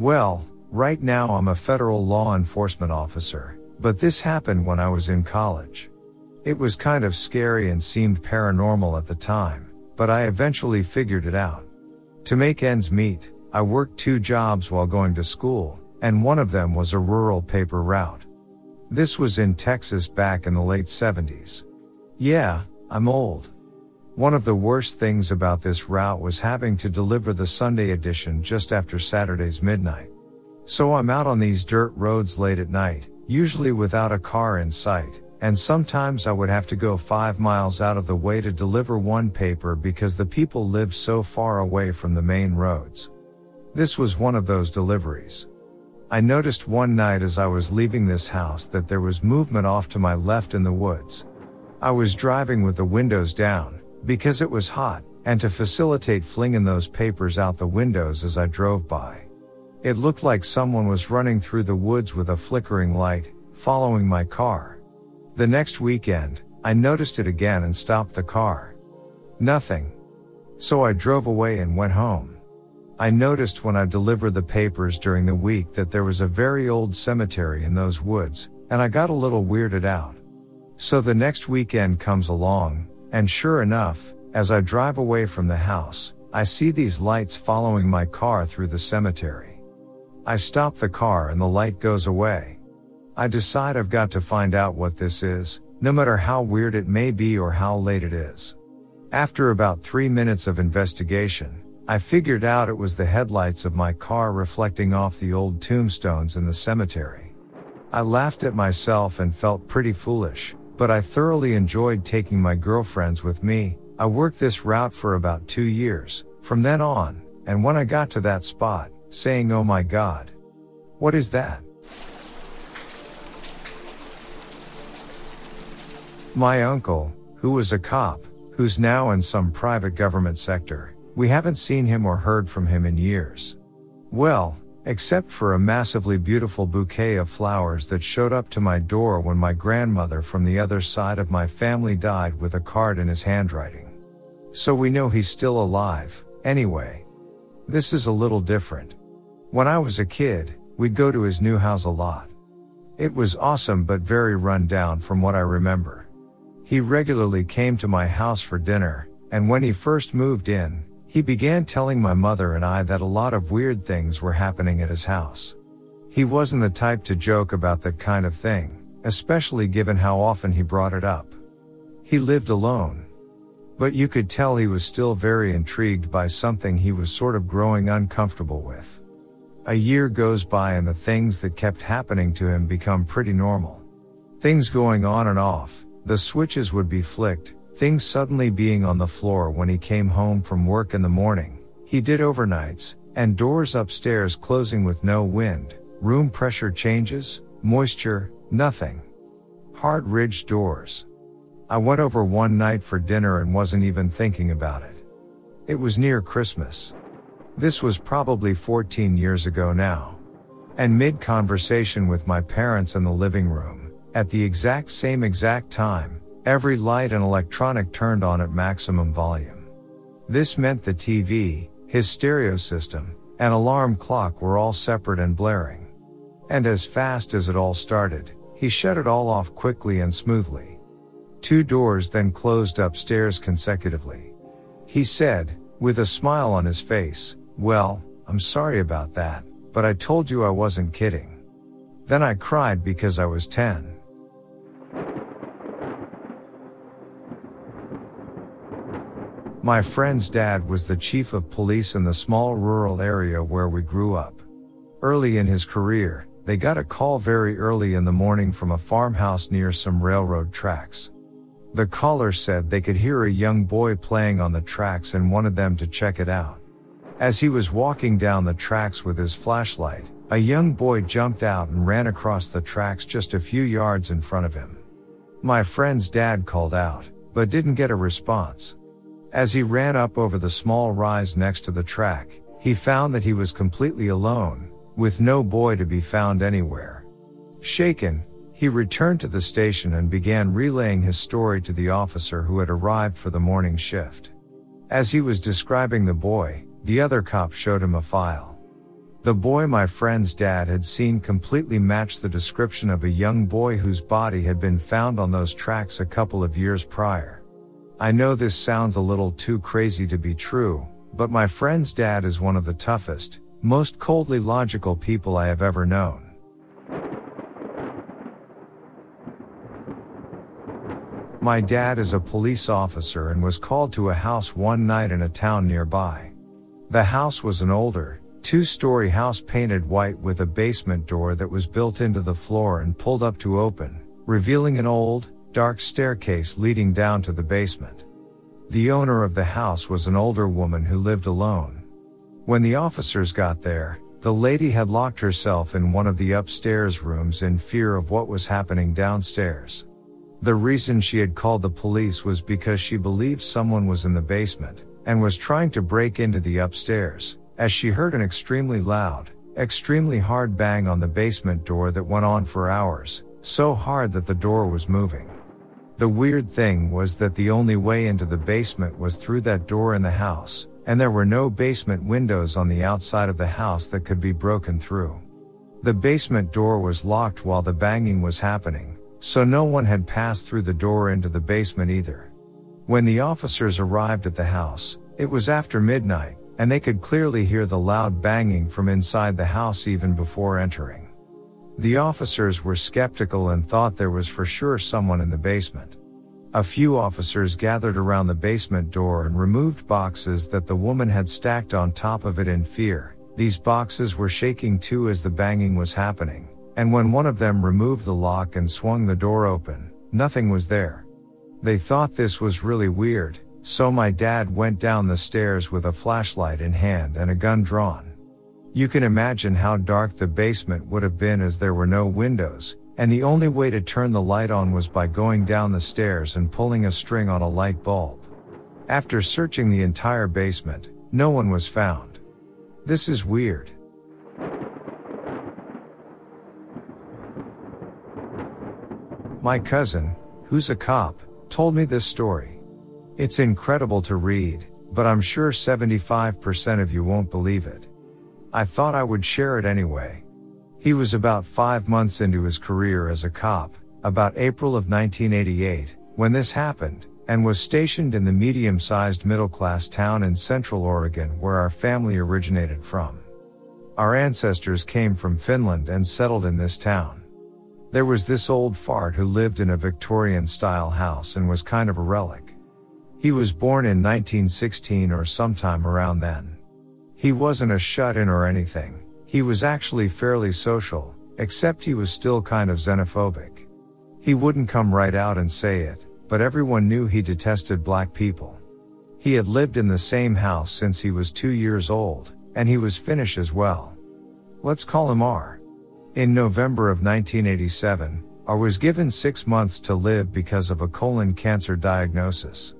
Well, right now I'm a federal law enforcement officer, but this happened when I was in college. It was kind of scary and seemed paranormal at the time, but I eventually figured it out. To make ends meet, I worked two jobs while going to school, and one of them was a rural paper route. This was in Texas back in the late 70s. Yeah, I'm old. One of the worst things about this route was having to deliver the Sunday edition just after Saturday's midnight. So I'm out on these dirt roads late at night, usually without a car in sight, and sometimes I would have to go five miles out of the way to deliver one paper because the people lived so far away from the main roads. This was one of those deliveries. I noticed one night as I was leaving this house that there was movement off to my left in the woods. I was driving with the windows down, because it was hot, and to facilitate flinging those papers out the windows as I drove by. It looked like someone was running through the woods with a flickering light, following my car. The next weekend, I noticed it again and stopped the car. Nothing. So I drove away and went home. I noticed when I delivered the papers during the week that there was a very old cemetery in those woods, and I got a little weirded out. So the next weekend comes along, and sure enough, as I drive away from the house, I see these lights following my car through the cemetery. I stop the car and the light goes away. I decide I've got to find out what this is, no matter how weird it may be or how late it is. After about three minutes of investigation, I figured out it was the headlights of my car reflecting off the old tombstones in the cemetery. I laughed at myself and felt pretty foolish, but I thoroughly enjoyed taking my girlfriends with me. I worked this route for about two years, from then on, and when I got to that spot, saying, Oh my God. What is that? My uncle, who was a cop, who's now in some private government sector, we haven't seen him or heard from him in years. Well, Except for a massively beautiful bouquet of flowers that showed up to my door when my grandmother from the other side of my family died with a card in his handwriting. So we know he's still alive, anyway. This is a little different. When I was a kid, we'd go to his new house a lot. It was awesome but very run down from what I remember. He regularly came to my house for dinner, and when he first moved in, he began telling my mother and I that a lot of weird things were happening at his house. He wasn't the type to joke about that kind of thing, especially given how often he brought it up. He lived alone. But you could tell he was still very intrigued by something he was sort of growing uncomfortable with. A year goes by and the things that kept happening to him become pretty normal. Things going on and off, the switches would be flicked, Things suddenly being on the floor when he came home from work in the morning. He did overnights, and doors upstairs closing with no wind, room pressure changes, moisture, nothing. Hard ridged doors. I went over one night for dinner and wasn't even thinking about it. It was near Christmas. This was probably 14 years ago now. And mid conversation with my parents in the living room, at the exact same exact time, Every light and electronic turned on at maximum volume. This meant the TV, his stereo system, and alarm clock were all separate and blaring. And as fast as it all started, he shut it all off quickly and smoothly. Two doors then closed upstairs consecutively. He said, with a smile on his face, well, I'm sorry about that, but I told you I wasn't kidding. Then I cried because I was 10. My friend's dad was the chief of police in the small rural area where we grew up. Early in his career, they got a call very early in the morning from a farmhouse near some railroad tracks. The caller said they could hear a young boy playing on the tracks and wanted them to check it out. As he was walking down the tracks with his flashlight, a young boy jumped out and ran across the tracks just a few yards in front of him. My friend's dad called out, but didn't get a response. As he ran up over the small rise next to the track, he found that he was completely alone, with no boy to be found anywhere. Shaken, he returned to the station and began relaying his story to the officer who had arrived for the morning shift. As he was describing the boy, the other cop showed him a file. The boy my friend's dad had seen completely matched the description of a young boy whose body had been found on those tracks a couple of years prior. I know this sounds a little too crazy to be true, but my friend's dad is one of the toughest, most coldly logical people I have ever known. My dad is a police officer and was called to a house one night in a town nearby. The house was an older, two-story house painted white with a basement door that was built into the floor and pulled up to open, revealing an old, dark staircase leading down to the basement. The owner of the house was an older woman who lived alone. When the officers got there, the lady had locked herself in one of the upstairs rooms in fear of what was happening downstairs. The reason she had called the police was because she believed someone was in the basement and was trying to break into the upstairs as she heard an extremely loud, extremely hard bang on the basement door that went on for hours, so hard that the door was moving. The weird thing was that the only way into the basement was through that door in the house, and there were no basement windows on the outside of the house that could be broken through. The basement door was locked while the banging was happening, so no one had passed through the door into the basement either. When the officers arrived at the house, it was after midnight, and they could clearly hear the loud banging from inside the house even before entering. The officers were skeptical and thought there was for sure someone in the basement. A few officers gathered around the basement door and removed boxes that the woman had stacked on top of it in fear. These boxes were shaking too as the banging was happening, and when one of them removed the lock and swung the door open, nothing was there. They thought this was really weird, so my dad went down the stairs with a flashlight in hand and a gun drawn. You can imagine how dark the basement would have been as there were no windows, and the only way to turn the light on was by going down the stairs and pulling a string on a light bulb. After searching the entire basement, no one was found. This is weird. My cousin, who's a cop, told me this story. It's incredible to read, but I'm sure 75% of you won't believe it. I thought I would share it anyway. He was about five months into his career as a cop, about April of 1988, when this happened, and was stationed in the medium-sized middle-class town in central Oregon where our family originated from. Our ancestors came from Finland and settled in this town. There was this old fart who lived in a Victorian style house and was kind of a relic. He was born in 1916 or sometime around then. He wasn't a shut-in or anything. He was actually fairly social, except he was still kind of xenophobic. He wouldn't come right out and say it, but everyone knew he detested black people. He had lived in the same house since he was two years old, and he was Finnish as well. Let's call him R. In November of 1987, R was given six months to live because of a colon cancer diagnosis.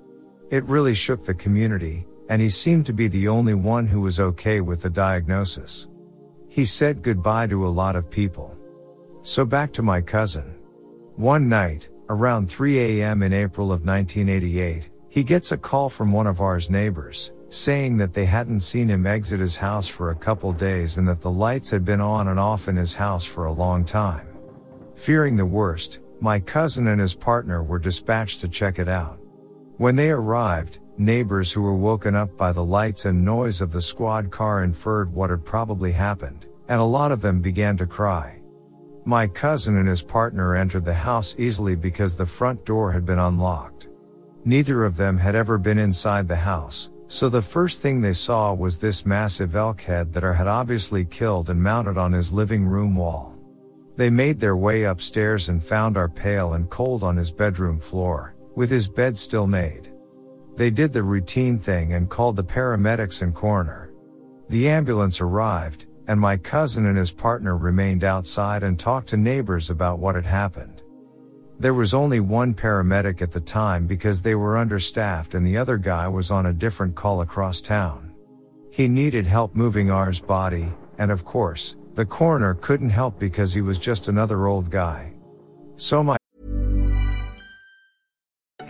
It really shook the community, and he seemed to be the only one who was okay with the diagnosis. He said goodbye to a lot of people. So back to my cousin. One night, around 3 a.m. in April of 1988, he gets a call from one of R's neighbors, saying that they hadn't seen him exit his house for a couple days and that the lights had been on and off in his house for a long time. Fearing the worst, my cousin and his partner were dispatched to check it out. When they arrived, neighbors who were woken up by the lights and noise of the squad car inferred what had probably happened, and a lot of them began to cry. My cousin and his partner entered the house easily because the front door had been unlocked. Neither of them had ever been inside the house, so the first thing they saw was this massive elk head that R had obviously killed and mounted on his living room wall. They made their way upstairs and found R pale and cold on his bedroom floor, with his bed still made. They did the routine thing and called the paramedics and coroner. The ambulance arrived, and my cousin and his partner remained outside and talked to neighbors about what had happened. There was only one paramedic at the time because they were understaffed and the other guy was on a different call across town. He needed help moving R's body, and of course, the coroner couldn't help because he was just another old guy. So my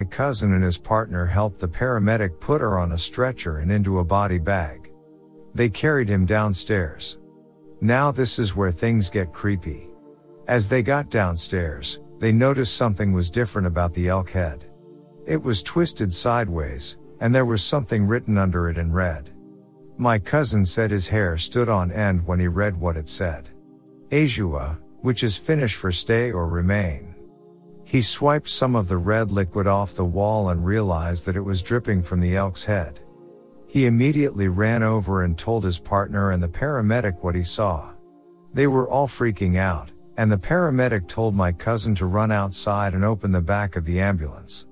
My cousin and his partner helped the paramedic put her on a stretcher and into a body bag. They carried him downstairs. Now this is where things get creepy. As they got downstairs, they noticed something was different about the elk head. It was twisted sideways, and there was something written under it in red. My cousin said his hair stood on end when he read what it said. Ajua, which is Finnish for stay or remain. He swiped some of the red liquid off the wall and realized that it was dripping from the elk's head. He immediately ran over and told his partner and the paramedic what he saw. They were all freaking out, and the paramedic told my cousin to run outside and open the back of the ambulance.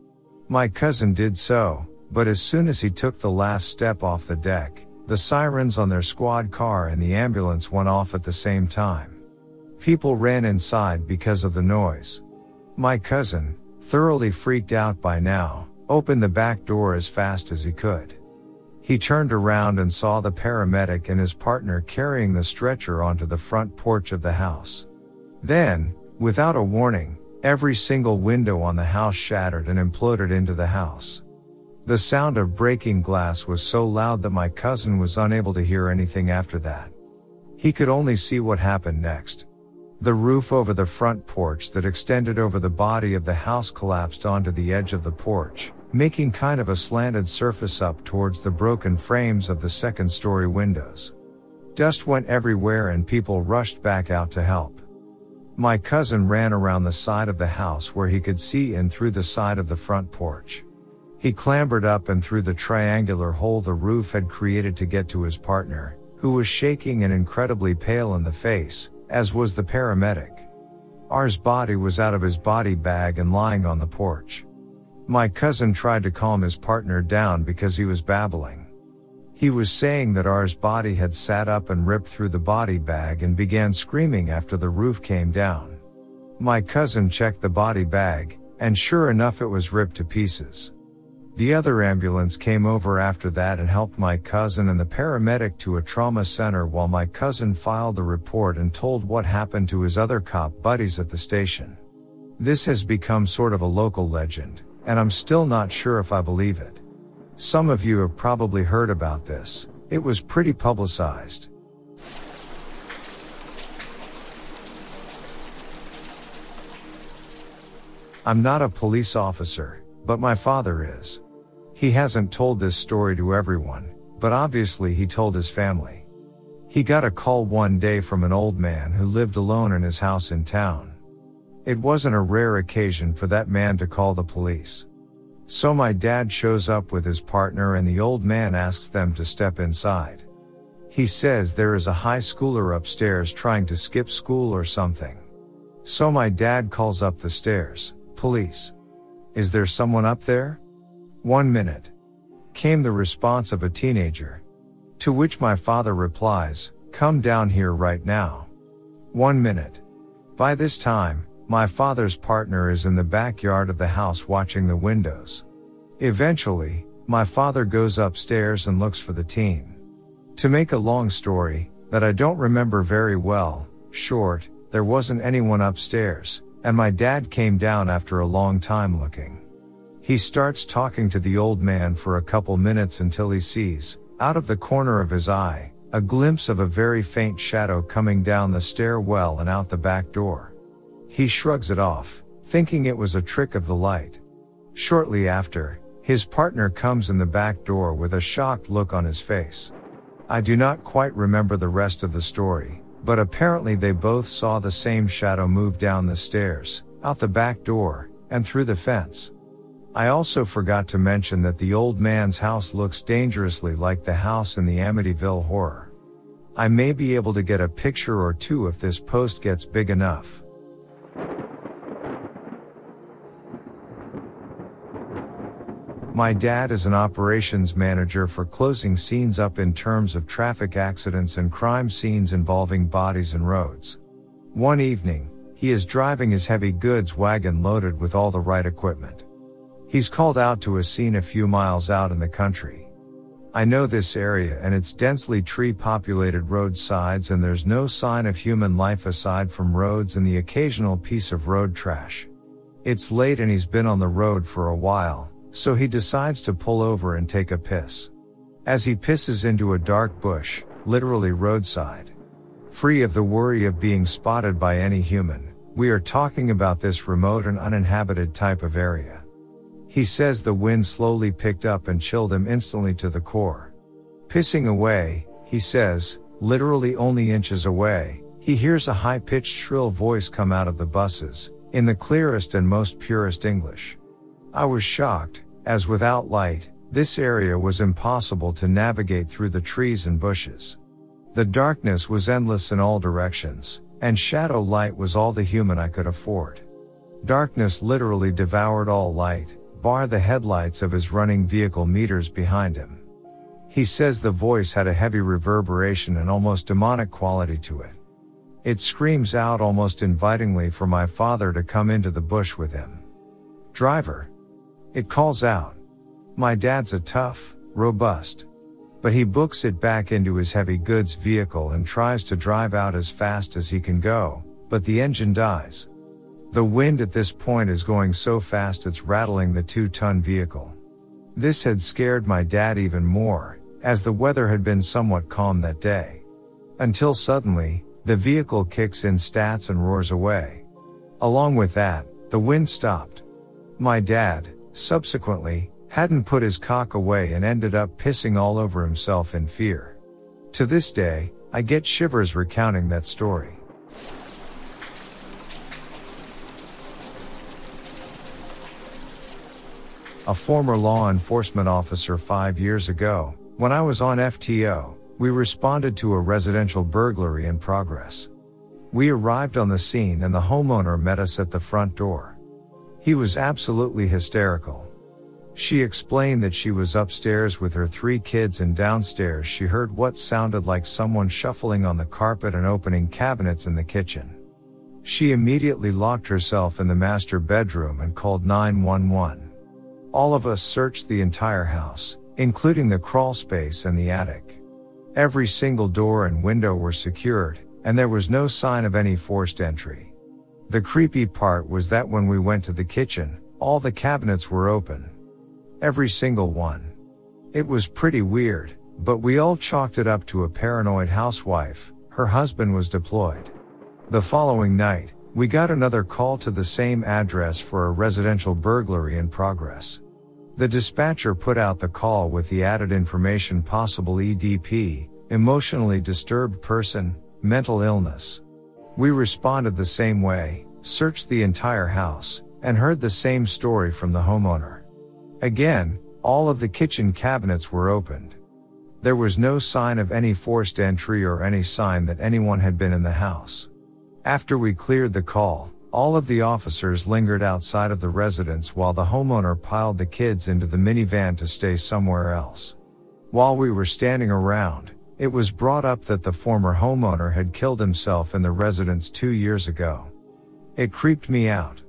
My cousin did so, but as soon as he took the last step off the deck, the sirens on their squad car and the ambulance went off at the same time. People ran inside because of the noise. My cousin, thoroughly freaked out by now, opened the back door as fast as he could. He turned around and saw the paramedic and his partner carrying the stretcher onto the front porch of the house. Then, without a warning, every single window on the house shattered and imploded into the house. The sound of breaking glass was so loud that my cousin was unable to hear anything after that. He could only see what happened next. The roof over the front porch that extended over the body of the house collapsed onto the edge of the porch, making kind of a slanted surface up towards the broken frames of the second story windows. Dust went everywhere and people rushed back out to help. My cousin ran around the side of the house where he could see in through the side of the front porch. He clambered up and through the triangular hole the roof had created to get to his partner, who was shaking and incredibly pale in the face, as was the paramedic. R's body was out of his body bag and lying on the porch. My cousin tried to calm his partner down because he was babbling. He was saying that R's body had sat up and ripped through the body bag and began screaming after the roof came down. My cousin checked the body bag, and sure enough it was ripped to pieces. The other ambulance came over after that and helped my cousin and the paramedic to a trauma center while my cousin filed the report and told what happened to his other cop buddies at the station. This has become sort of a local legend, and I'm still not sure if I believe it. Some of you have probably heard about this. It was pretty publicized. I'm not a police officer, but my father is. He hasn't told this story to everyone, but obviously he told his family. He got a call one day from an old man who lived alone in his house in town. It wasn't a rare occasion for that man to call the police. So my dad shows up with his partner and the old man asks them to step inside. He says there is a high schooler upstairs trying to skip school or something. So my dad calls up the stairs, police. Is there someone up there? One minute. Came the response of a teenager. To which my father replies, come down here right now. One minute. By this time, my father's partner is in the backyard of the house watching the windows. Eventually, my father goes upstairs and looks for the teen. To make a long story, that I don't remember very well, short, there wasn't anyone upstairs, and my dad came down after a long time looking. He starts talking to the old man for a couple minutes until he sees, out of the corner of his eye, a glimpse of a very faint shadow coming down the stairwell and out the back door. He shrugs it off, thinking it was a trick of the light. Shortly after, His partner comes in the back door with a shocked look on his face. I do not quite remember the rest of the story, but apparently they both saw the same shadow move down the stairs, out the back door, and through the fence. I also forgot to mention that the old man's house looks dangerously like the house in the Amityville horror. I may be able to get a picture or two if this post gets big enough. My dad is an operations manager for closing scenes up in terms of traffic accidents and crime scenes involving bodies and roads. One evening, he is driving his heavy goods wagon loaded with all the right equipment. He's called out to a scene a few miles out in the country. I know this area and its densely tree populated roadsides and there's no sign of human life aside from roads and the occasional piece of road trash. It's late and he's been on the road for a while, so he decides to pull over and take a piss. As he pisses into a dark bush, literally roadside. Free of the worry of being spotted by any human, we are talking about this remote and uninhabited type of area. He says the wind slowly picked up and chilled him instantly to the core. Pissing away, he says, literally only inches away, he hears a high pitched shrill voice come out of the buses, in the clearest and most purest English. I was shocked, as without light, this area was impossible to navigate through the trees and bushes. The darkness was endless in all directions, and shadow light was all the human I could afford. Darkness literally devoured all light, bar the headlights of his running vehicle meters behind him. He says the voice had a heavy reverberation and almost demonic quality to it. It screams out almost invitingly for my father to come into the bush with him. Driver. It calls out. My dad's a tough, robust. But he books it back into his heavy goods vehicle and tries to drive out as fast as he can go, but the engine dies. The wind at this point is going so fast it's rattling the two ton vehicle. This had scared my dad even more, as the weather had been somewhat calm that day. Until suddenly, the vehicle kicks in stats and roars away. Along with that, the wind stopped. My dad, subsequently, hadn't put his cock away and ended up pissing all over himself in fear. To this day, I get shivers recounting that story. a former law enforcement officer five years ago, when I was on FTO, we responded to a residential burglary in progress. We arrived on the scene and the homeowner met us at the front door. He was absolutely hysterical. She explained that she was upstairs with her three kids and downstairs she heard what sounded like someone shuffling on the carpet and opening cabinets in the kitchen. She immediately locked herself in the master bedroom and called 911. All of us searched the entire house, including the crawl space and the attic. Every single door and window were secured, and there was no sign of any forced entry. The creepy part was that when we went to the kitchen, all the cabinets were open. Every single one. It was pretty weird, but we all chalked it up to a paranoid housewife, her husband was deployed. The following night, we got another call to the same address for a residential burglary in progress. The dispatcher put out the call with the added information possible EDP, emotionally disturbed person, mental illness. We responded the same way, searched the entire house, and heard the same story from the homeowner. Again, all of the kitchen cabinets were opened. There was no sign of any forced entry or any sign that anyone had been in the house. After we cleared the call, all of the officers lingered outside of the residence while the homeowner piled the kids into the minivan to stay somewhere else. While we were standing around, it was brought up that the former homeowner had killed himself in the residence two years ago. It creeped me out.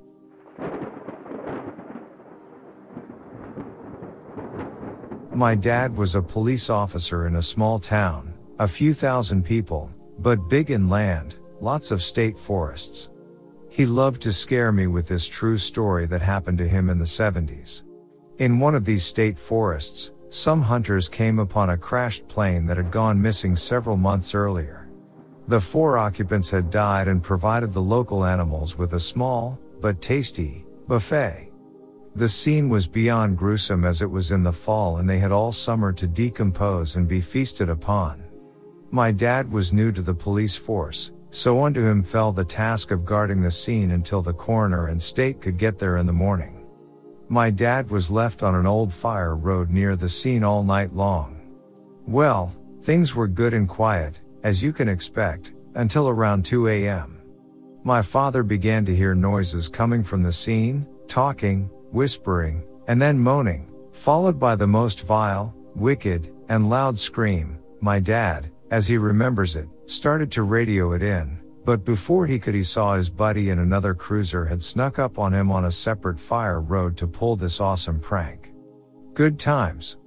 My dad was a police officer in a small town, a few thousand people, but big in land, lots of state forests. He loved to scare me with this true story that happened to him in the 70s. In one of these state forests, some hunters came upon a crashed plane that had gone missing several months earlier. The four occupants had died and provided the local animals with a small, but tasty, buffet. The scene was beyond gruesome as it was in the fall and they had all summer to decompose and be feasted upon. My dad was new to the police force, so unto him fell the task of guarding the scene until the coroner and state could get there in the morning. My dad was left on an old fire road near the scene all night long. Well, things were good and quiet, as you can expect, until around 2 a.m. My father began to hear noises coming from the scene, talking, whispering, and then moaning, followed by the most vile, wicked, and loud scream. My dad, as he remembers it, started to radio it in, but before he could he saw his buddy in another cruiser had snuck up on him on a separate fire road to pull this awesome prank. Good times.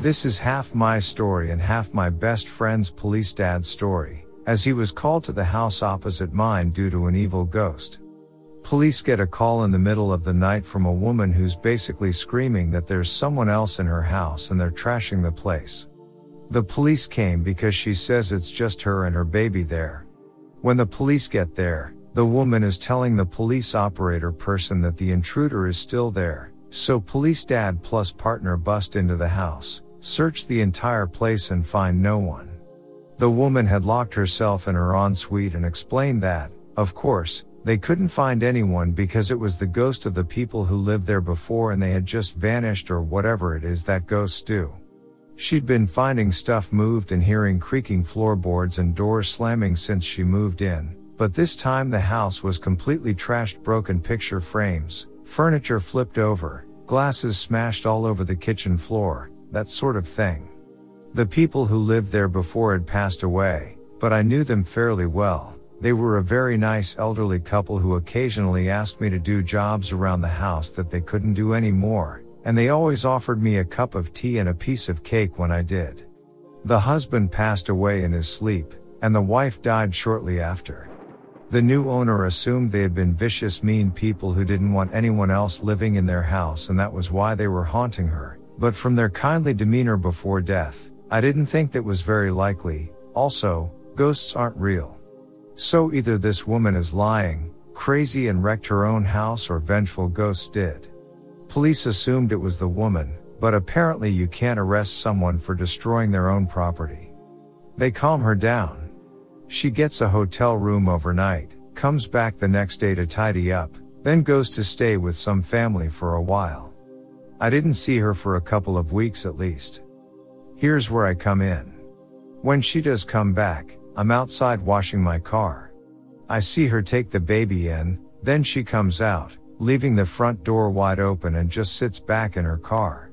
This is half my story and half my best friend's police dad's story, as he was called to the house opposite mine due to an evil ghost. Police get a call in the middle of the night from a woman who's basically screaming that there's someone else in her house and they're trashing the place. The police came because she says it's just her and her baby there. When the police get there, the woman is telling the police operator person that the intruder is still there, so police dad plus partner bust into the house, search the entire place and find no one. The woman had locked herself in her ensuite and explained that, of course, they couldn't find anyone because it was the ghost of the people who lived there before and they had just vanished or whatever it is that ghosts do. She'd been finding stuff moved and hearing creaking floorboards and doors slamming since she moved in, but this time the house was completely trashed broken picture frames, furniture flipped over, glasses smashed all over the kitchen floor, that sort of thing. The people who lived there before had passed away, but I knew them fairly well. They were a very nice elderly couple who occasionally asked me to do jobs around the house that they couldn't do anymore, and they always offered me a cup of tea and a piece of cake when I did. The husband passed away in his sleep, and the wife died shortly after. The new owner assumed they had been vicious mean people who didn't want anyone else living in their house and that was why they were haunting her. But from their kindly demeanor before death, I didn't think that was very likely. Also, ghosts aren't real. So either this woman is lying, crazy and wrecked her own house or vengeful ghosts did. Police assumed it was the woman, but apparently you can't arrest someone for destroying their own property. They calm her down. She gets a hotel room overnight, comes back the next day to tidy up, then goes to stay with some family for a while. I didn't see her for a couple of weeks at least. Here's where I come in. When she does come back, I'm outside washing my car. I see her take the baby in, then she comes out, leaving the front door wide open and just sits back in her car.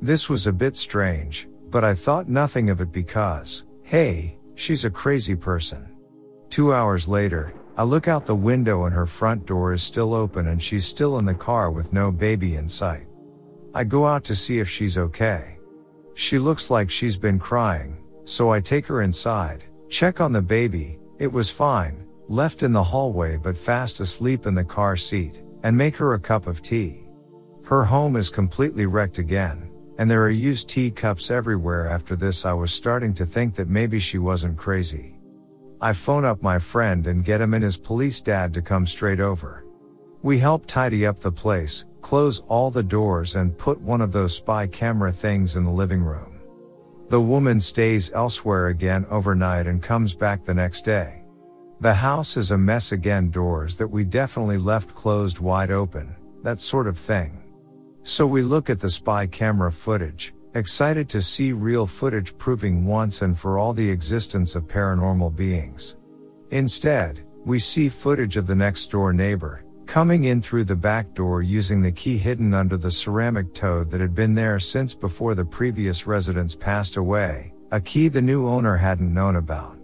This was a bit strange, but I thought nothing of it because, hey, she's a crazy person. Two hours later, I look out the window and her front door is still open and she's still in the car with no baby in sight. I go out to see if she's okay. She looks like she's been crying, so I take her inside, check on the baby, it was fine, left in the hallway but fast asleep in the car seat, and make her a cup of tea. Her home is completely wrecked again, and there are used tea cups everywhere after this I was starting to think that maybe she wasn't crazy. I phone up my friend and get him and his police dad to come straight over. We help tidy up the place, close all the doors and put one of those spy camera things in the living room. The woman stays elsewhere again overnight and comes back the next day. The house is a mess again doors that we definitely left closed wide open, that sort of thing. So we look at the spy camera footage, excited to see real footage proving once and for all the existence of paranormal beings. Instead, we see footage of the next door neighbor, coming in through the back door using the key hidden under the ceramic toad that had been there since before the previous residents passed away, a key the new owner hadn't known about.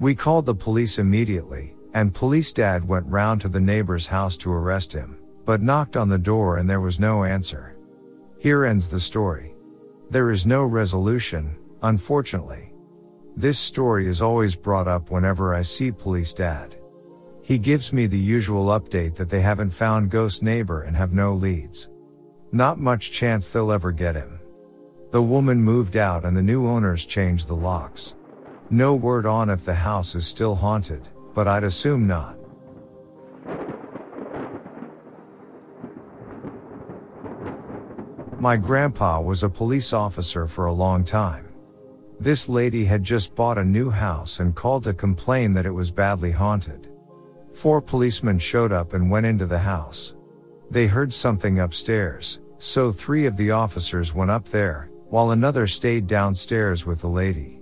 We called the police immediately, and police dad went round to the neighbor's house to arrest him, but knocked on the door and there was no answer. Here ends the story. There is no resolution, unfortunately. This story is always brought up whenever I see police dad. He gives me the usual update that they haven't found ghost neighbor and have no leads. Not much chance they'll ever get him. The woman moved out and the new owners changed the locks. No word on if the house is still haunted, but I'd assume not. My grandpa was a police officer for a long time. This lady had just bought a new house and called to complain that it was badly haunted. Four policemen showed up and went into the house. They heard something upstairs, so three of the officers went up there, while another stayed downstairs with the lady.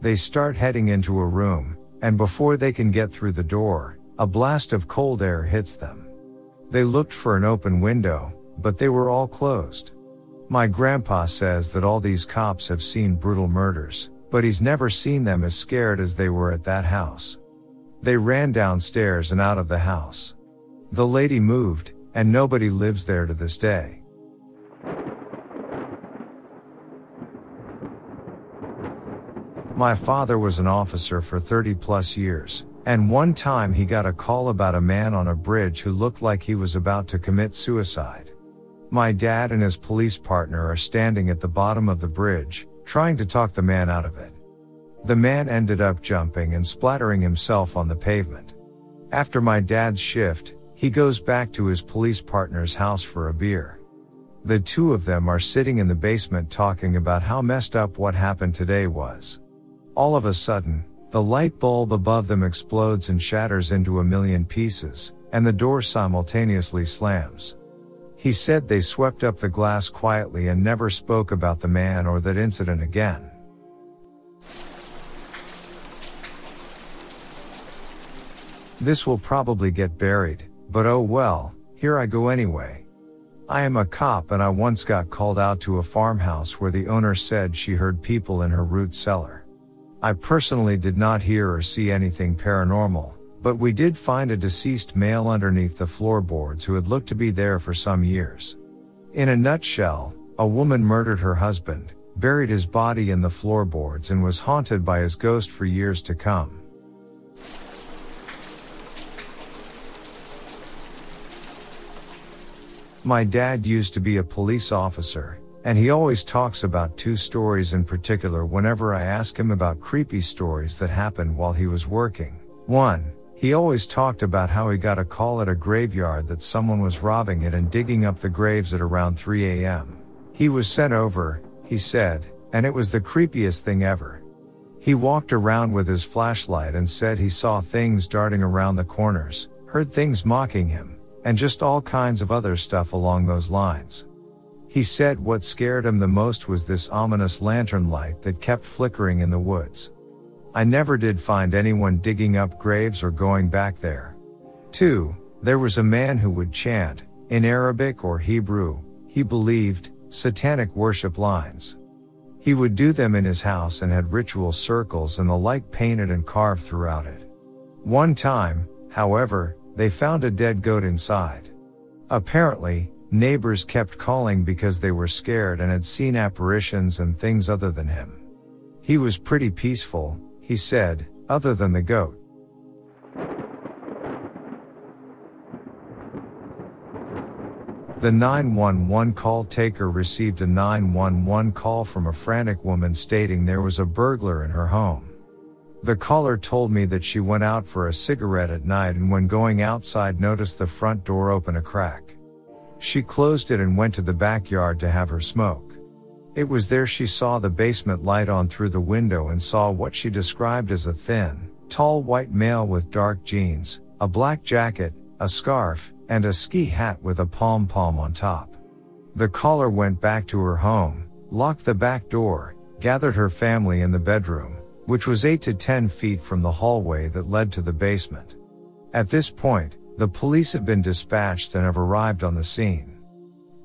They start heading into a room, and before they can get through the door, a blast of cold air hits them. They looked for an open window, but they were all closed. My grandpa says that all these cops have seen brutal murders, but he's never seen them as scared as they were at that house. They ran downstairs and out of the house. The lady moved, and nobody lives there to this day. My father was an officer for 30 plus years, and one time he got a call about a man on a bridge who looked like he was about to commit suicide. My dad and his police partner are standing at the bottom of the bridge, trying to talk the man out of it. The man ended up jumping and splattering himself on the pavement. After my dad's shift, he goes back to his police partner's house for a beer. The two of them are sitting in the basement talking about how messed up what happened today was. All of a sudden, the light bulb above them explodes and shatters into a million pieces, and the door simultaneously slams. He said they swept up the glass quietly and never spoke about the man or that incident again. This will probably get buried, but oh well, here I go anyway. I am a cop and I once got called out to a farmhouse where the owner said she heard people in her root cellar. I personally did not hear or see anything paranormal, but we did find a deceased male underneath the floorboards who had looked to be there for some years. In a nutshell, a woman murdered her husband, buried his body in the floorboards and was haunted by his ghost for years to come. My dad used to be a police officer, and he always talks about two stories in particular whenever I ask him about creepy stories that happened while he was working. One, he always talked about how he got a call at a graveyard that someone was robbing it and digging up the graves at around 3 a.m. He was sent over, he said, and it was the creepiest thing ever. He walked around with his flashlight and said he saw things darting around the corners, heard things mocking him, and just all kinds of other stuff along those lines. He said what scared him the most was this ominous lantern light that kept flickering in the woods. I never did find anyone digging up graves or going back there. 2. There was a man who would chant, in Arabic or Hebrew, he believed, satanic worship lines. He would do them in his house and had ritual circles and the like painted and carved throughout it. One time, however, they found a dead goat inside. Apparently, Neighbors kept calling because they were scared and had seen apparitions and things other than him. He was pretty peaceful, he said, other than the goat. The 911 call taker received a 911 call from a frantic woman stating there was a burglar in her home. The caller told me that she went out for a cigarette at night and when going outside noticed the front door open a crack. She closed it and went to the backyard to have her smoke. It was there she saw the basement light on through the window and saw what she described as a thin, tall white male with dark jeans, a black jacket, a scarf, and a ski hat with a palm palm on top. The caller went back to her home, locked the back door, gathered her family in the bedroom, which was 8 to 10 feet from the hallway that led to the basement. At this point, the police have been dispatched and have arrived on the scene.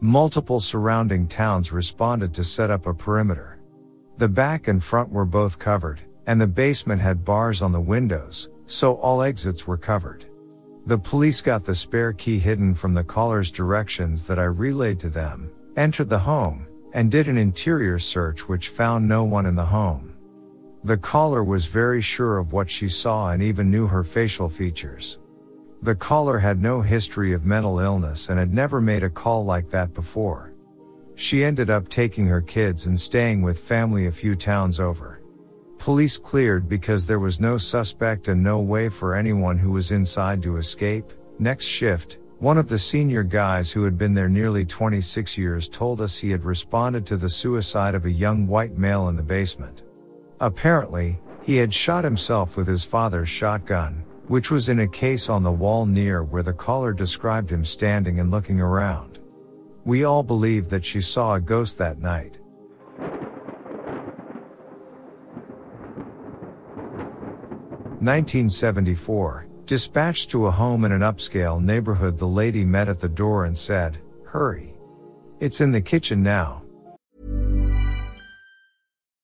Multiple surrounding towns responded to set up a perimeter. The back and front were both covered, and the basement had bars on the windows, so all exits were covered. The police got the spare key hidden from the caller's directions that I relayed to them, entered the home, and did an interior search which found no one in the home. The caller was very sure of what she saw and even knew her facial features. The caller had no history of mental illness and had never made a call like that before. She ended up taking her kids and staying with family a few towns over. police cleared because there was no suspect and no way for anyone who was inside to escape. Next shift, one of the senior guys who had been there nearly 26 years told us he had responded to the suicide of a young white male in the basement. Apparently, he had shot himself with his father's shotgun, which was in a case on the wall near where the caller described him standing and looking around. We all believe that she saw a ghost that night. Nineteen seventy four. Dispatched to a home in an upscale neighborhood, the lady met at the door and said, Hurry. It's in the kitchen now.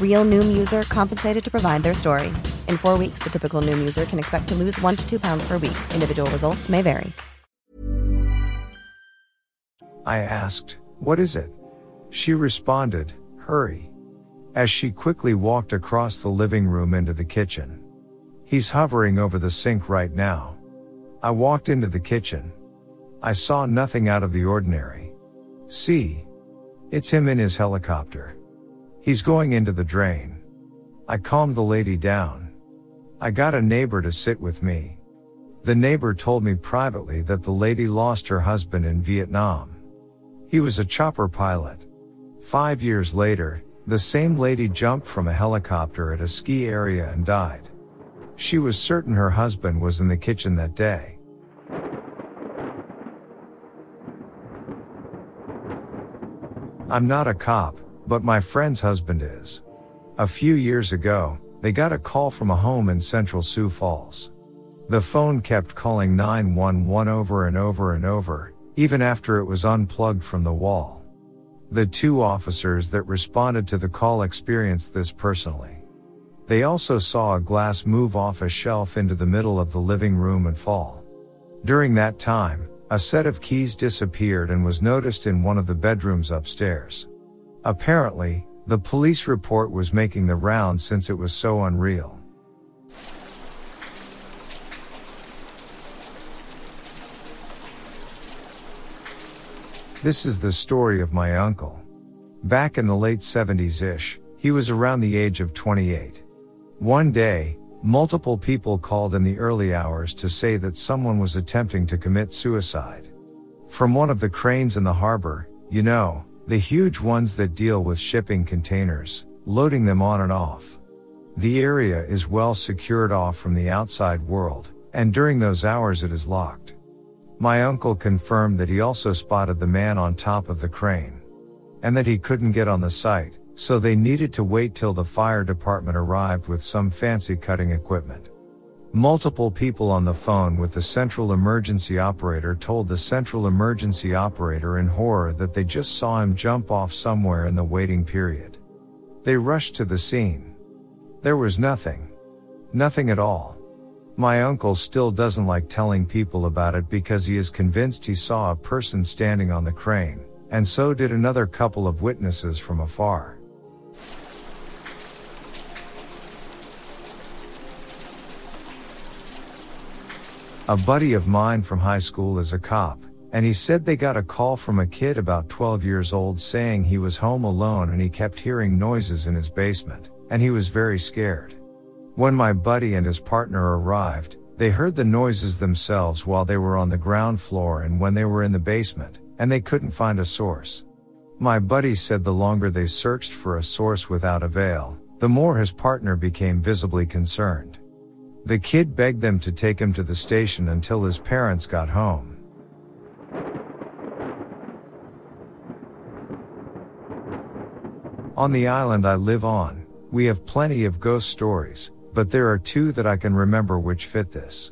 Real Noom user compensated to provide their story. In four weeks, the typical Noom user can expect to lose one to two pounds per week. Individual results may vary. I asked, What is it? She responded, Hurry. As she quickly walked across the living room into the kitchen. He's hovering over the sink right now. I walked into the kitchen. I saw nothing out of the ordinary. See? It's him in his helicopter. He's going into the drain. I calmed the lady down. I got a neighbor to sit with me. The neighbor told me privately that the lady lost her husband in Vietnam. He was a chopper pilot. Five years later, the same lady jumped from a helicopter at a ski area and died. She was certain her husband was in the kitchen that day. I'm not a cop, but my friend's husband is. A few years ago, they got a call from a home in central Sioux Falls. The phone kept calling 911 over and over and over, even after it was unplugged from the wall. The two officers that responded to the call experienced this personally. They also saw a glass move off a shelf into the middle of the living room and fall. During that time, a set of keys disappeared and was noticed in one of the bedrooms upstairs. Apparently, the police report was making the rounds since it was so unreal. This is the story of my uncle. Back in the late 70s ish, he was around the age of 28. One day, multiple people called in the early hours to say that someone was attempting to commit suicide. From one of the cranes in the harbor, you know, the huge ones that deal with shipping containers, loading them on and off. The area is well secured off from the outside world, and during those hours it is locked. My uncle confirmed that he also spotted the man on top of the crane. And that he couldn't get on the site, so they needed to wait till the fire department arrived with some fancy cutting equipment. Multiple people on the phone with the central emergency operator told the central emergency operator in horror that they just saw him jump off somewhere in the waiting period. They rushed to the scene. There was nothing. Nothing at all. My uncle still doesn't like telling people about it because he is convinced he saw a person standing on the crane, and so did another couple of witnesses from afar. A buddy of mine from high school is a cop, and he said they got a call from a kid about 12 years old saying he was home alone and he kept hearing noises in his basement, and he was very scared. When my buddy and his partner arrived, they heard the noises themselves while they were on the ground floor and when they were in the basement, and they couldn't find a source. My buddy said the longer they searched for a source without avail, the more his partner became visibly concerned. The kid begged them to take him to the station until his parents got home. On the island I live on, we have plenty of ghost stories, but there are two that I can remember which fit this.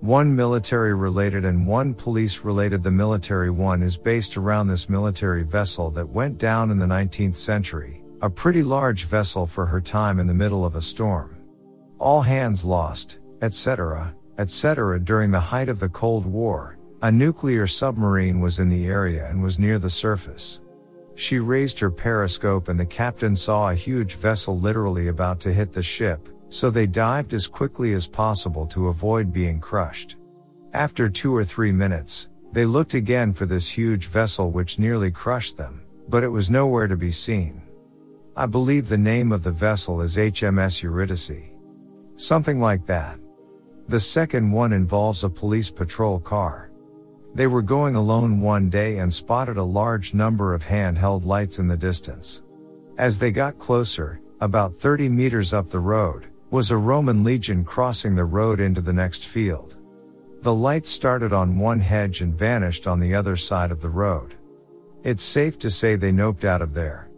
One military related and one police related. The military one is based around this military vessel that went down in the 19th century, a pretty large vessel for her time in the middle of a storm. All hands lost, etc., etc. During the height of the Cold War, a nuclear submarine was in the area and was near the surface. She raised her periscope and the captain saw a huge vessel literally about to hit the ship, so they dived as quickly as possible to avoid being crushed. After two or three minutes, they looked again for this huge vessel which nearly crushed them, but it was nowhere to be seen. I believe the name of the vessel is HMS Eurydice. Something like that. The second one involves a police patrol car. They were going alone one day and spotted a large number of handheld lights in the distance. As they got closer, about 30 meters up the road, was a Roman legion crossing the road into the next field. The lights started on one hedge and vanished on the other side of the road. It's safe to say they noped out of there.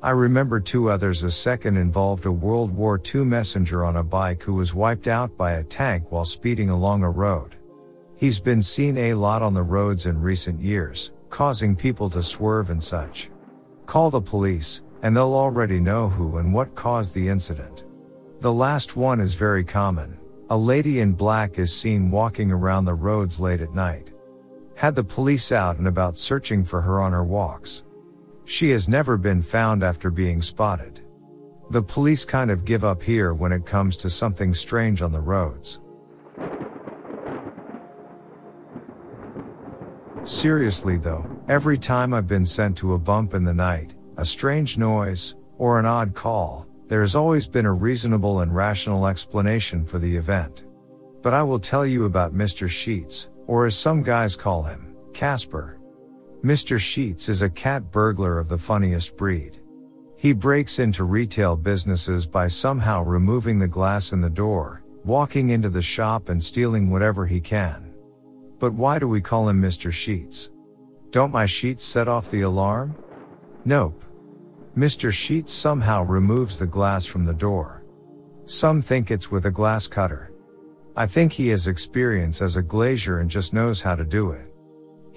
I remember two others. A second involved a World War II messenger on a bike who was wiped out by a tank while speeding along a road. He's been seen a lot on the roads in recent years, causing people to swerve and such. Call the police, and they'll already know who and what caused the incident. The last one is very common. A lady in black is seen walking around the roads late at night. Had the police out and about searching for her on her walks. She has never been found after being spotted. The police kind of give up here when it comes to something strange on the roads. Seriously though, every time I've been sent to a bump in the night, a strange noise, or an odd call, there has always been a reasonable and rational explanation for the event. But I will tell you about Mr. Sheets, or as some guys call him, Casper. Mr. Sheets is a cat burglar of the funniest breed. He breaks into retail businesses by somehow removing the glass in the door, walking into the shop and stealing whatever he can. But why do we call him Mr. Sheets? Don't my sheets set off the alarm? Nope. Mr. Sheets somehow removes the glass from the door. Some think it's with a glass cutter. I think he has experience as a glazier and just knows how to do it.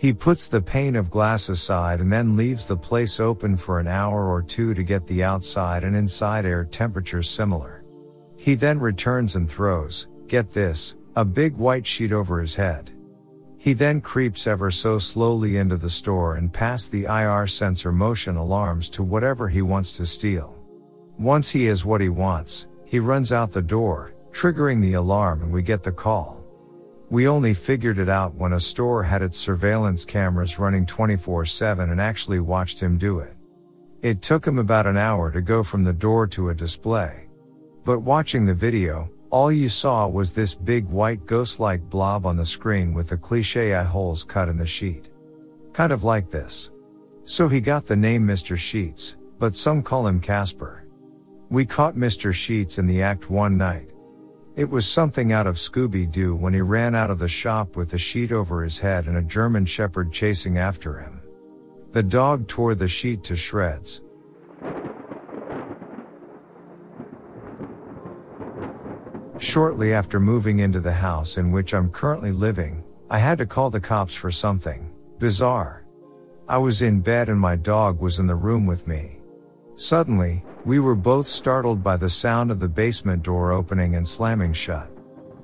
He puts the pane of glass aside and then leaves the place open for an hour or two to get the outside and inside air temperatures similar. He then returns and throws, get this, a big white sheet over his head. He then creeps ever so slowly into the store and past the IR sensor motion alarms to whatever he wants to steal. Once he has what he wants, he runs out the door, triggering the alarm and we get the call. We only figured it out when a store had its surveillance cameras running 24-7 and actually watched him do it. It took him about an hour to go from the door to a display. But watching the video, all you saw was this big white ghost-like blob on the screen with the cliche eye holes cut in the sheet. Kind of like this. So he got the name Mr. Sheets, but some call him Casper. We caught Mr. Sheets in the act one night. It was something out of Scooby-Doo when he ran out of the shop with the sheet over his head and a German shepherd chasing after him. The dog tore the sheet to shreds. Shortly after moving into the house in which I'm currently living, I had to call the cops for something bizarre. I was in bed and my dog was in the room with me. Suddenly, we were both startled by the sound of the basement door opening and slamming shut.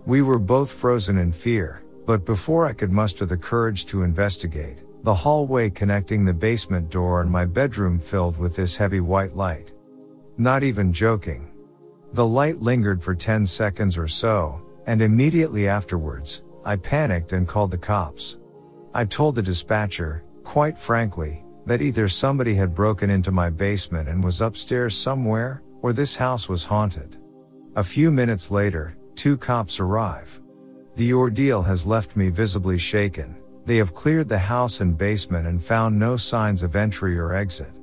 We were both frozen in fear, but before I could muster the courage to investigate, the hallway connecting the basement door and my bedroom filled with this heavy white light. Not even joking. The light lingered for 10 seconds or so, and immediately afterwards, I panicked and called the cops. I told the dispatcher, quite frankly, that either somebody had broken into my basement and was upstairs somewhere, or this house was haunted. A few minutes later, two cops arrive. The ordeal has left me visibly shaken. They have cleared the house and basement and found no signs of entry or exit.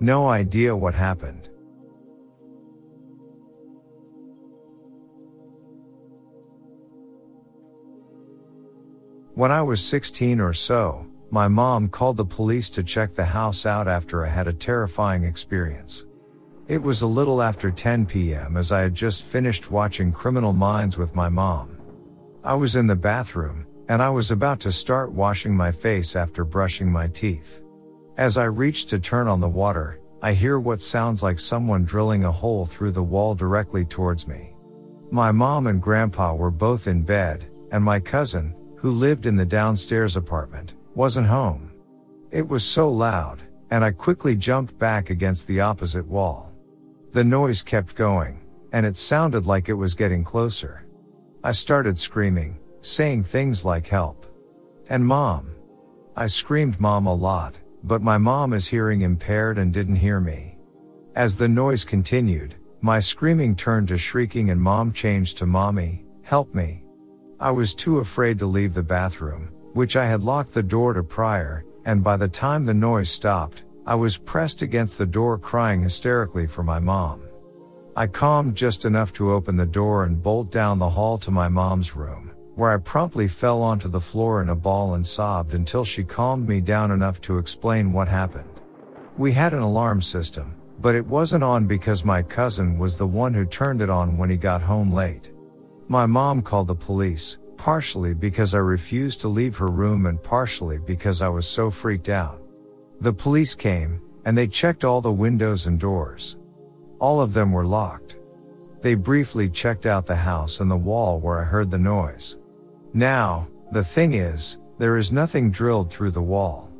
No idea what happened. When I was 16 or so, my mom called the police to check the house out after I had a terrifying experience. It was a little after 10 p.m. as I had just finished watching Criminal Minds with my mom. I was in the bathroom, and I was about to start washing my face after brushing my teeth. As I reached to turn on the water, I hear what sounds like someone drilling a hole through the wall directly towards me. My mom and grandpa were both in bed, and my cousin, who lived in the downstairs apartment, wasn't home. It was so loud, and I quickly jumped back against the opposite wall. The noise kept going, and it sounded like it was getting closer. I started screaming, saying things like help. And mom. I screamed mom a lot, but my mom is hearing impaired and didn't hear me. As the noise continued, my screaming turned to shrieking and mom changed to mommy, help me. I was too afraid to leave the bathroom, which I had locked the door to prior, and by the time the noise stopped, I was pressed against the door crying hysterically for my mom. I calmed just enough to open the door and bolt down the hall to my mom's room, where I promptly fell onto the floor in a ball and sobbed until she calmed me down enough to explain what happened. We had an alarm system, but it wasn't on because my cousin was the one who turned it on when he got home late. My mom called the police, partially because I refused to leave her room and partially because I was so freaked out. The police came, and they checked all the windows and doors. All of them were locked. They briefly checked out the house and the wall where I heard the noise. Now, the thing is, there is nothing drilled through the wall.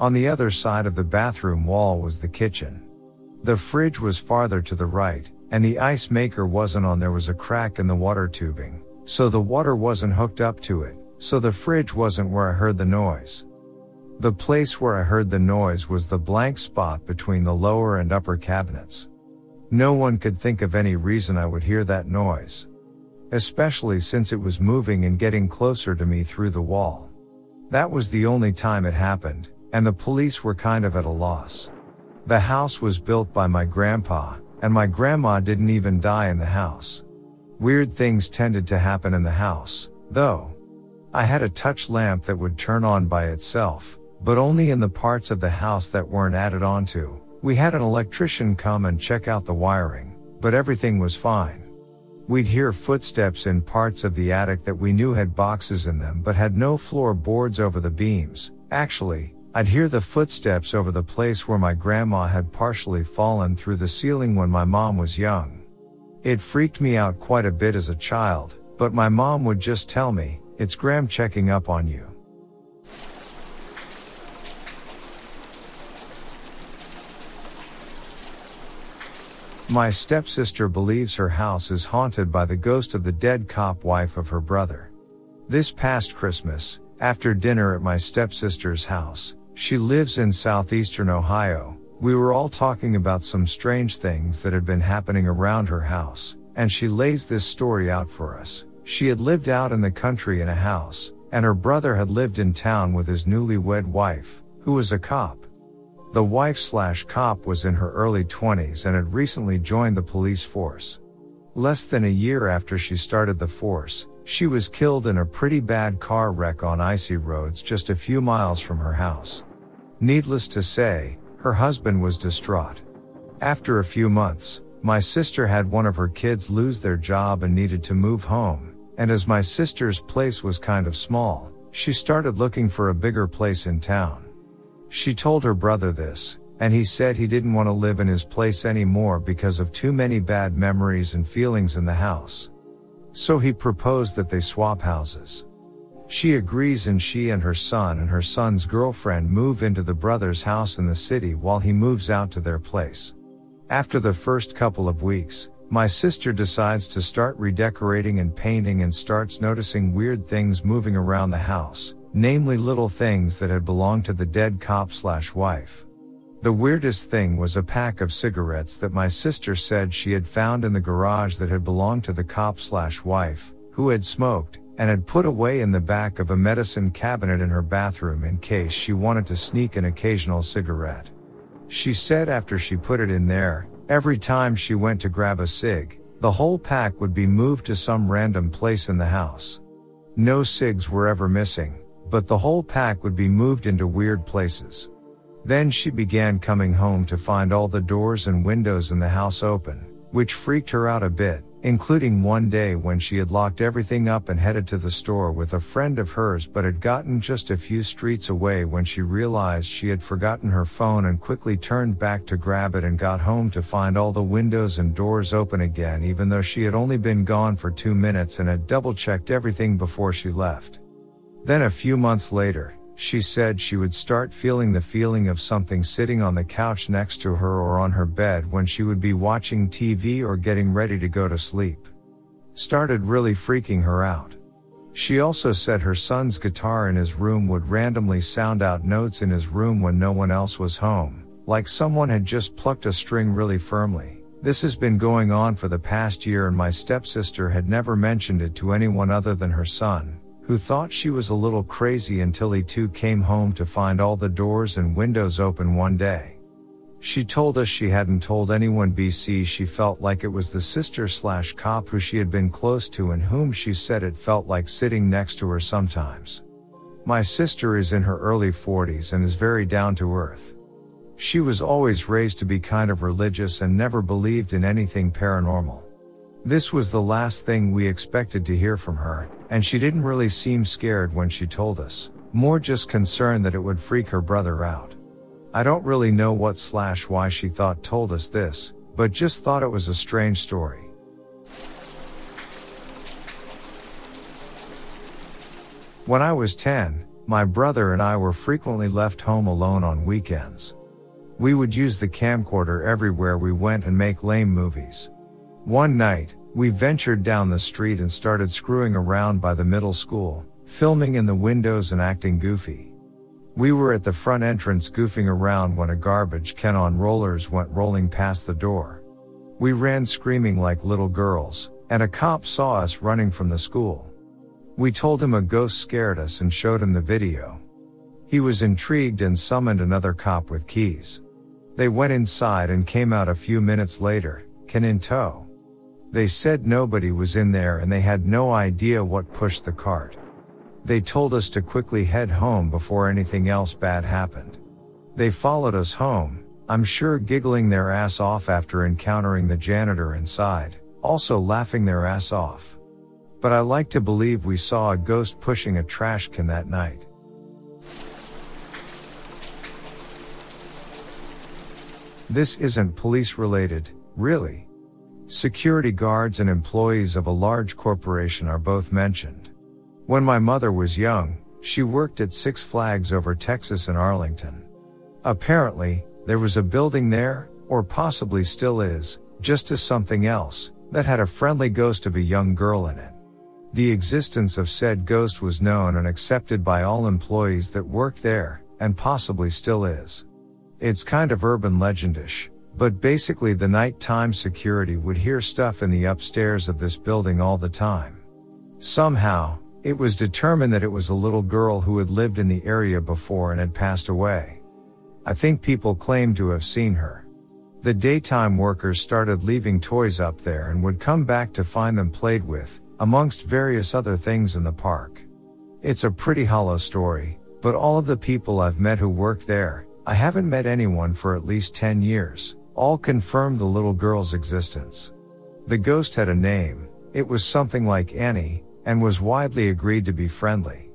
On the other side of the bathroom wall was the kitchen. The fridge was farther to the right, and the ice maker wasn't on there was a crack in the water tubing. So the water wasn't hooked up to it, so the fridge wasn't where I heard the noise. The place where I heard the noise was the blank spot between the lower and upper cabinets. No one could think of any reason I would hear that noise. Especially since it was moving and getting closer to me through the wall. That was the only time it happened, and the police were kind of at a loss. The house was built by my grandpa, and my grandma didn't even die in the house. Weird things tended to happen in the house, though. I had a touch lamp that would turn on by itself, but only in the parts of the house that weren't added onto. We had an electrician come and check out the wiring, but everything was fine. We'd hear footsteps in parts of the attic that we knew had boxes in them but had no floorboards over the beams. Actually, I'd hear the footsteps over the place where my grandma had partially fallen through the ceiling when my mom was young. It freaked me out quite a bit as a child, but my mom would just tell me, it's Gram checking up on you. My stepsister believes her house is haunted by the ghost of the dead cop wife of her brother. This past Christmas, after dinner at my stepsister's house, she lives in southeastern Ohio, we were all talking about some strange things that had been happening around her house, and she lays this story out for us. She had lived out in the country in a house, and her brother had lived in town with his newlywed wife, who was a cop. The wife slash cop was in her early 20s and had recently joined the police force. Less than a year after she started the force, she was killed in a pretty bad car wreck on icy roads just a few miles from her house. Needless to say, her husband was distraught. After a few months, My sister had one of her kids lose their job and needed to move home, and as my sister's place was kind of small, she started looking for a bigger place in town. She told her brother this, and he said he didn't want to live in his place anymore because of too many bad memories and feelings in the house. So he proposed that they swap houses. She agrees and she and her son and her son's girlfriend move into the brother's house in the city while he moves out to their place. After the first couple of weeks, my sister decides to start redecorating and painting and starts noticing weird things moving around the house, namely little things that had belonged to the dead cop slash wife. The weirdest thing was a pack of cigarettes that my sister said she had found in the garage that had belonged to the cop slash wife, who had smoked, and had put away in the back of a medicine cabinet in her bathroom in case she wanted to sneak an occasional cigarette. She said after she put it in there, every time she went to grab a cig, the whole pack would be moved to some random place in the house. No cigs were ever missing, but the whole pack would be moved into weird places. Then she began coming home to find all the doors and windows in the house open, which freaked her out a bit, including one day when she had locked everything up and headed to the store with a friend of hers but had gotten just a few streets away when she realized she had forgotten her phone and quickly turned back to grab it and got home to find all the windows and doors open again even though she had only been gone for two minutes and had double checked everything before she left. Then a few months later, she said she would start feeling the feeling of something sitting on the couch next to her or on her bed when she would be watching TV or getting ready to go to sleep. Started really freaking her out. She also said her son's guitar in his room would randomly sound out notes in his room when no one else was home, like someone had just plucked a string really firmly. This has been going on for the past year and my stepsister had never mentioned it to anyone other than her son, who thought she was a little crazy until he too came home to find all the doors and windows open one day. She told us she hadn't told anyone BC she felt like it was the sister slash cop who she had been close to and whom she said it felt like sitting next to her sometimes. My sister is in her early 40s and is very down to earth. She was always raised to be kind of religious and never believed in anything paranormal. This was the last thing we expected to hear from her, and she didn't really seem scared when she told us, more just concerned that it would freak her brother out. I don't really know what slash why she thought told us this, but just thought it was a strange story. When I was 10, my brother and I were frequently left home alone on weekends. We would use the camcorder everywhere we went and make lame movies. One night, we ventured down the street and started screwing around by the middle school, filming in the windows and acting goofy. We were at the front entrance goofing around when a garbage can on rollers went rolling past the door. We ran screaming like little girls, and a cop saw us running from the school. We told him a ghost scared us and showed him the video. He was intrigued and summoned another cop with keys. They went inside and came out a few minutes later, can in tow. They said nobody was in there and they had no idea what pushed the cart. They told us to quickly head home before anything else bad happened. They followed us home, I'm sure giggling their ass off after encountering the janitor inside, also laughing their ass off. But I like to believe we saw a ghost pushing a trash can that night. This isn't police related, really. Security guards and employees of a large corporation are both mentioned. When my mother was young, she worked at Six Flags over Texas in Arlington. Apparently, there was a building there, or possibly still is, just as something else, that had a friendly ghost of a young girl in it. The existence of said ghost was known and accepted by all employees that worked there, and possibly still is. It's kind of urban legendish, but basically the nighttime security would hear stuff in the upstairs of this building all the time. Somehow, it was determined that it was a little girl who had lived in the area before and had passed away. I think people claimed to have seen her. The daytime workers started leaving toys up there and would come back to find them played with, amongst various other things in the park. It's a pretty hollow story, but all of the people I've met who work there, I haven't met anyone for at least 10 years, all confirmed the little girl's existence. The ghost had a name, it was something like Annie, and was widely agreed to be friendly.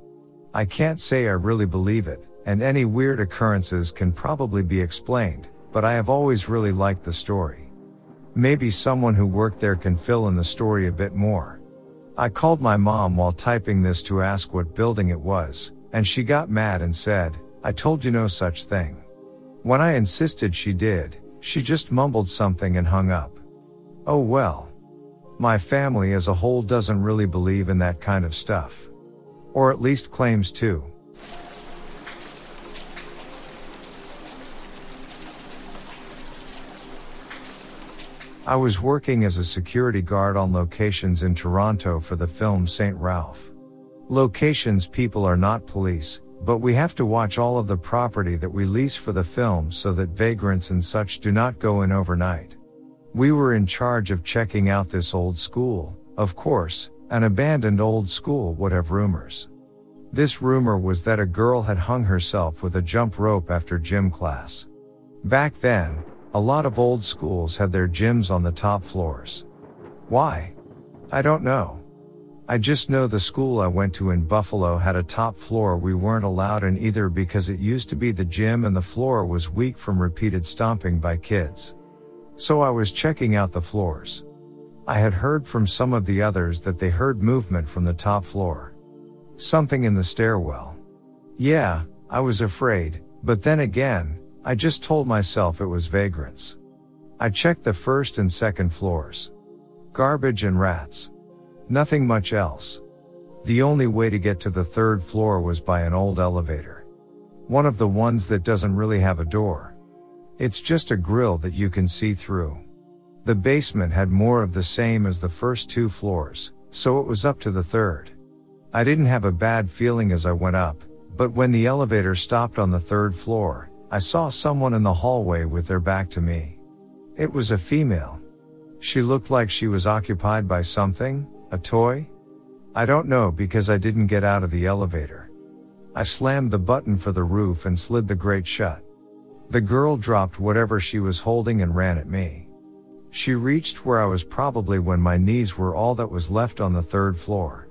I can't say I really believe it, and any weird occurrences can probably be explained, but I have always really liked the story. Maybe someone who worked there can fill in the story a bit more. I called my mom while typing this to ask what building it was, and she got mad and said, I told you no such thing. When I insisted she did, she just mumbled something and hung up. Oh well. My family as a whole doesn't really believe in that kind of stuff. Or at least claims to. I was working as a security guard on locations in Toronto for the film St. Ralph. Locations people are not police, but we have to watch all of the property that we lease for the film so that vagrants and such do not go in overnight. We were in charge of checking out this old school, of course, an abandoned old school would have rumors. This rumor was that a girl had hung herself with a jump rope after gym class. Back then, a lot of old schools had their gyms on the top floors. Why? I don't know. I just know the school I went to in Buffalo had a top floor we weren't allowed in either because it used to be the gym and the floor was weak from repeated stomping by kids. So I was checking out the floors. I had heard from some of the others that they heard movement from the top floor. Something in the stairwell. Yeah, I was afraid, but then again, I just told myself it was vagrants. I checked the first and second floors. Garbage and rats. Nothing much else. The only way to get to the third floor was by an old elevator. One of the ones that doesn't really have a door. It's just a grill that you can see through. The basement had more of the same as the first two floors, so it was up to the third. I didn't have a bad feeling as I went up, but when the elevator stopped on the third floor, I saw someone in the hallway with their back to me. It was a female. She looked like she was occupied by something, a toy? I don't know because I didn't get out of the elevator. I slammed the button for the roof and slid the grate shut. The girl dropped whatever she was holding and ran at me. She reached where I was probably when my knees were all that was left on the third floor.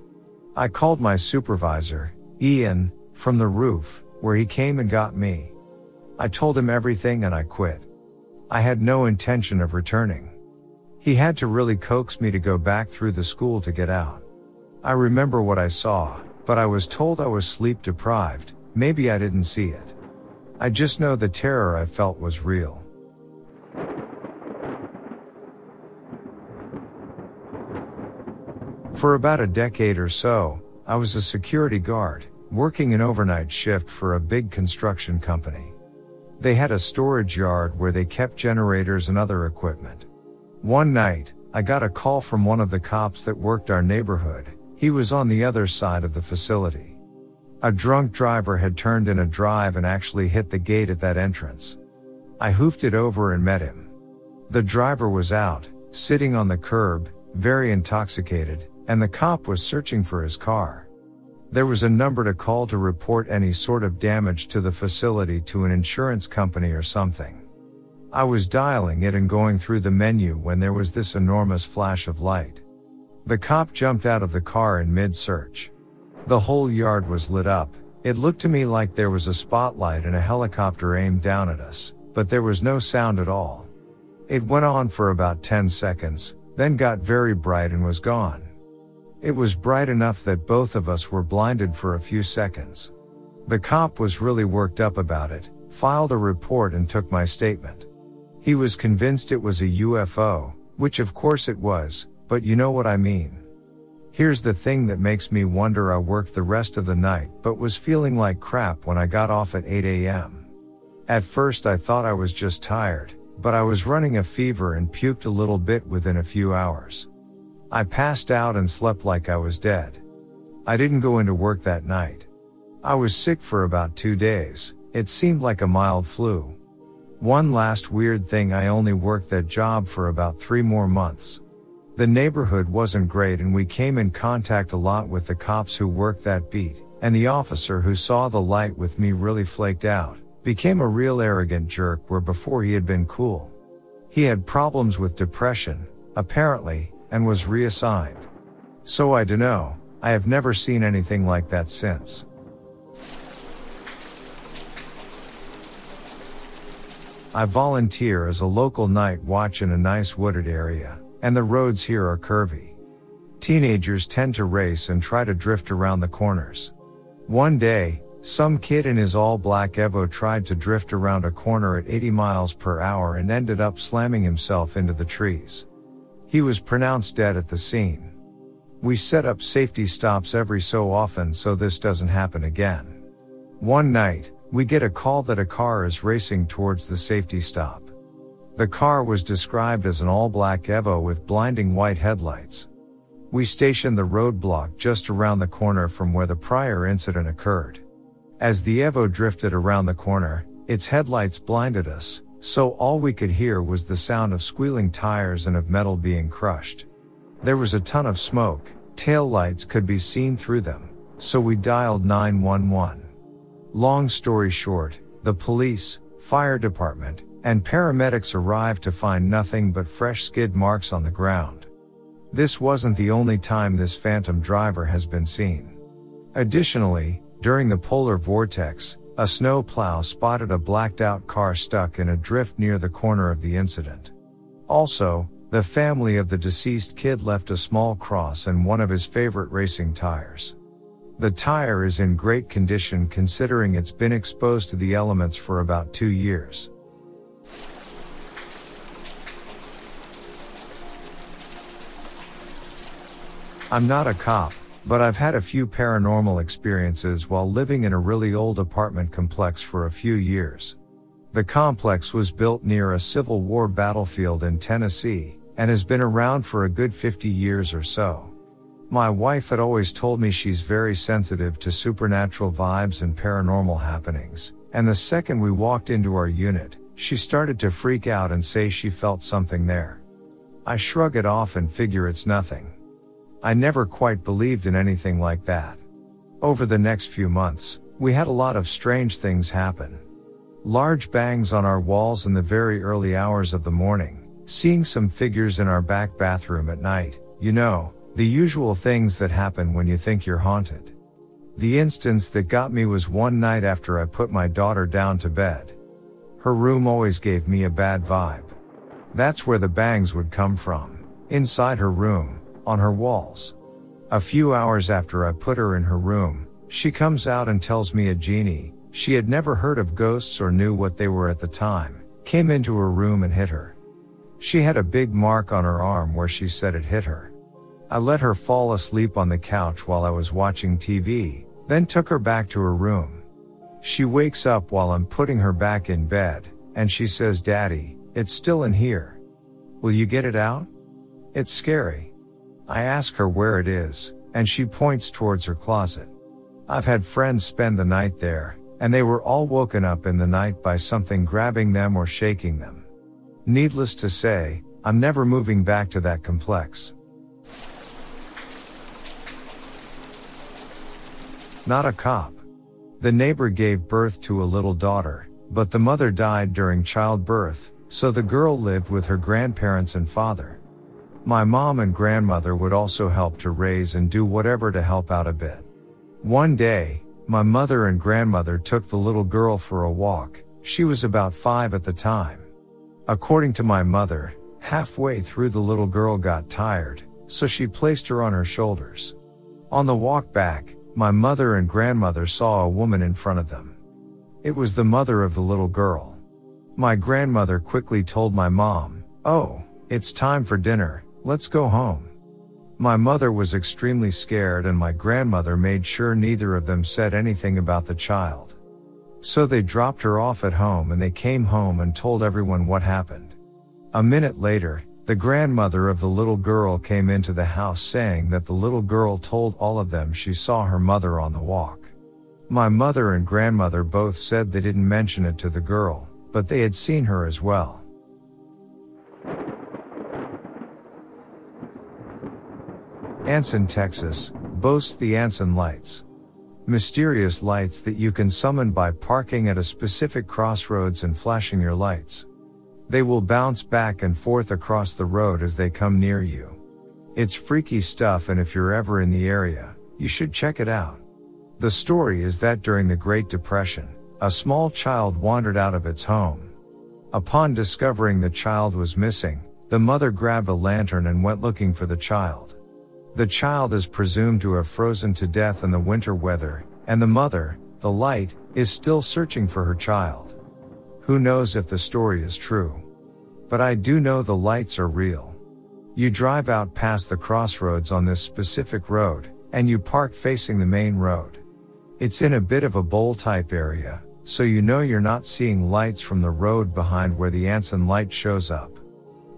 I called my supervisor, Ian, from the roof, where he came and got me. I told him everything and I quit. I had no intention of returning. He had to really coax me to go back through the school to get out. I remember what I saw, but I was told I was sleep deprived, maybe I didn't see it. I just know the terror I felt was real. For about a decade or so, I was a security guard, working an overnight shift for a big construction company. They had a storage yard where they kept generators and other equipment. One night, I got a call from one of the cops that worked our neighborhood. He was on the other side of the facility. A drunk driver had turned in a drive and actually hit the gate at that entrance. I hoofed it over and met him. The driver was out, sitting on the curb, very intoxicated, and the cop was searching for his car. There was a number to call to report any sort of damage to the facility to an insurance company or something. I was dialing it and going through the menu when there was this enormous flash of light. The cop jumped out of the car in mid-search. The whole yard was lit up. It looked to me like there was a spotlight and a helicopter aimed down at us, but there was no sound at all. It went on for about 10 seconds, then got very bright and was gone. It was bright enough that both of us were blinded for a few seconds. The cop was really worked up about it, filed a report and took my statement. He was convinced it was a UFO, which of course it was, but you know what I mean. Here's the thing that makes me wonder I worked the rest of the night but was feeling like crap when I got off at 8 a.m. At first I thought I was just tired, but I was running a fever and puked a little bit within a few hours. I passed out and slept like I was dead. I didn't go into work that night. I was sick for about two days. It seemed like a mild flu. One last weird thing I only worked that job for about three more months. The neighborhood wasn't great and we came in contact a lot with the cops who worked that beat, and the officer who saw the light with me really flaked out, became a real arrogant jerk where before he had been cool. He had problems with depression, apparently, and was reassigned. So I dunno, I have never seen anything like that since. I volunteer as a local night watch in a nice wooded area, and the roads here are curvy. Teenagers tend to race and try to drift around the corners. One day, some kid in his all black Evo tried to drift around a corner at 80 miles per hour and ended up slamming himself into the trees. He was pronounced dead at the scene. We set up safety stops every so often so this doesn't happen again. One night, we get a call that a car is racing towards the safety stop. The car was described as an all black Evo with blinding white headlights. We stationed the roadblock just around the corner from where the prior incident occurred. As the Evo drifted around the corner, its headlights blinded us, so all we could hear was the sound of squealing tires and of metal being crushed. There was a ton of smoke, tail lights could be seen through them, so we dialed 911. Long story short, the police, fire department, and paramedics arrived to find nothing but fresh skid marks on the ground. This wasn't the only time this phantom driver has been seen. Additionally, during the polar vortex, a snow plow spotted a blacked out car stuck in a drift near the corner of the incident. Also, the family of the deceased kid left a small cross and one of his favorite racing tires. The tire is in great condition considering it's been exposed to the elements for about two years. I'm not a cop, but I've had a few paranormal experiences while living in a really old apartment complex for a few years. The complex was built near a Civil War battlefield in Tennessee, and has been around for a good 50 years or so. My wife had always told me she's very sensitive to supernatural vibes and paranormal happenings, and the second we walked into our unit, she started to freak out and say she felt something there. I shrug it off and figure it's nothing. I never quite believed in anything like that. Over the next few months, we had a lot of strange things happen. Large bangs on our walls in the very early hours of the morning, seeing some figures in our back bathroom at night, you know, the usual things that happen when you think you're haunted. The instance that got me was one night after I put my daughter down to bed. Her room always gave me a bad vibe. That's where the bangs would come from. Inside her room, on her walls. A few hours after I put her in her room, she comes out and tells me a genie, she had never heard of ghosts or knew what they were at the time, came into her room and hit her. She had a big mark on her arm where she said it hit her. I let her fall asleep on the couch while I was watching TV, then took her back to her room. She wakes up while I'm putting her back in bed, and she says, Daddy, it's still in here. Will you get it out? It's scary. I ask her where it is, and she points towards her closet. I've had friends spend the night there, and they were all woken up in the night by something grabbing them or shaking them. Needless to say, I'm never moving back to that complex. Not a cop. The neighbor gave birth to a little daughter, but the mother died during childbirth, so the girl lived with her grandparents and father. My mom and grandmother would also help to raise and do whatever to help out a bit. One day, my mother and grandmother took the little girl for a walk. She was about five at the time. According to my mother, halfway through the little girl got tired, so she placed her on her shoulders. On the walk back, my mother and grandmother saw a woman in front of them. It was the mother of the little girl. My grandmother quickly told my mom, Oh, it's time for dinner, let's go home. My mother was extremely scared and my grandmother made sure neither of them said anything about the child. So they dropped her off at home and they came home and told everyone what happened. A minute later, the grandmother of the little girl came into the house saying that the little girl told all of them she saw her mother on the walk. My mother and grandmother both said they didn't mention it to the girl, but they had seen her as well. Anson, Texas, boasts the Anson lights. Mysterious lights that you can summon by parking at a specific crossroads and flashing your lights. They will bounce back and forth across the road as they come near you. It's freaky stuff and if you're ever in the area, you should check it out. The story is that during the Great Depression, a small child wandered out of its home. Upon discovering the child was missing, the mother grabbed a lantern and went looking for the child. The child is presumed to have frozen to death in the winter weather, and the mother, the light, is still searching for her child. Who knows if the story is true? But I do know the lights are real. You drive out past the crossroads on this specific road, and you park facing the main road. It's in a bit of a bowl type area, so you know you're not seeing lights from the road behind where the Anson light shows up.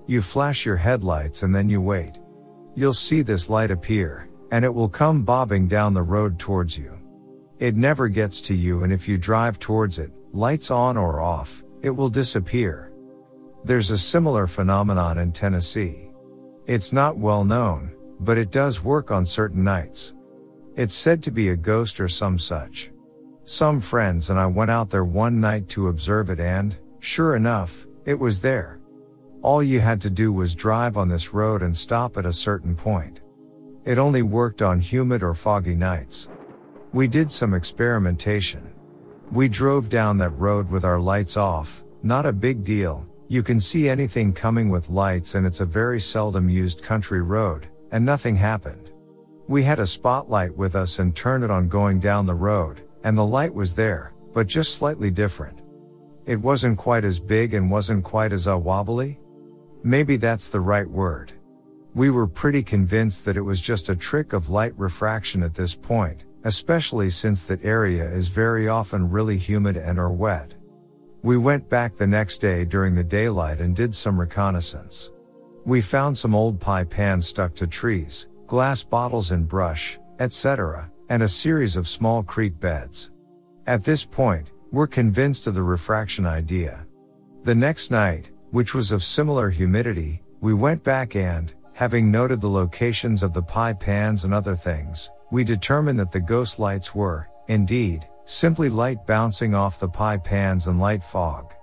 You flash your headlights and then you wait. You'll see this light appear, and it will come bobbing down the road towards you. It never gets to you and if you drive towards it, lights on or off, it will disappear. There's a similar phenomenon in Tennessee. It's not well known, but it does work on certain nights. It's said to be a ghost or some such. Some friends and I went out there one night to observe it and, sure enough, it was there. All you had to do was drive on this road and stop at a certain point. It only worked on humid or foggy nights. We did some experimentation. We drove down that road with our lights off, not a big deal, you can see anything coming with lights and it's a very seldom used country road, and nothing happened. We had a spotlight with us and turned it on going down the road, and the light was there, but just slightly different. It wasn't quite as big and wasn't quite as uh wobbly, Maybe that's the right word. We were pretty convinced that it was just a trick of light refraction at this point, especially since that area is very often really humid and or wet. We went back the next day during the daylight and did some reconnaissance. We found some old pie pans stuck to trees, glass bottles and brush, etc., and a series of small creek beds. At this point, we're convinced of the refraction idea. The next night, which was of similar humidity, we went back and, having noted the locations of the pie pans and other things, we determined that the ghost lights were, indeed, simply light bouncing off the pie pans and light fog.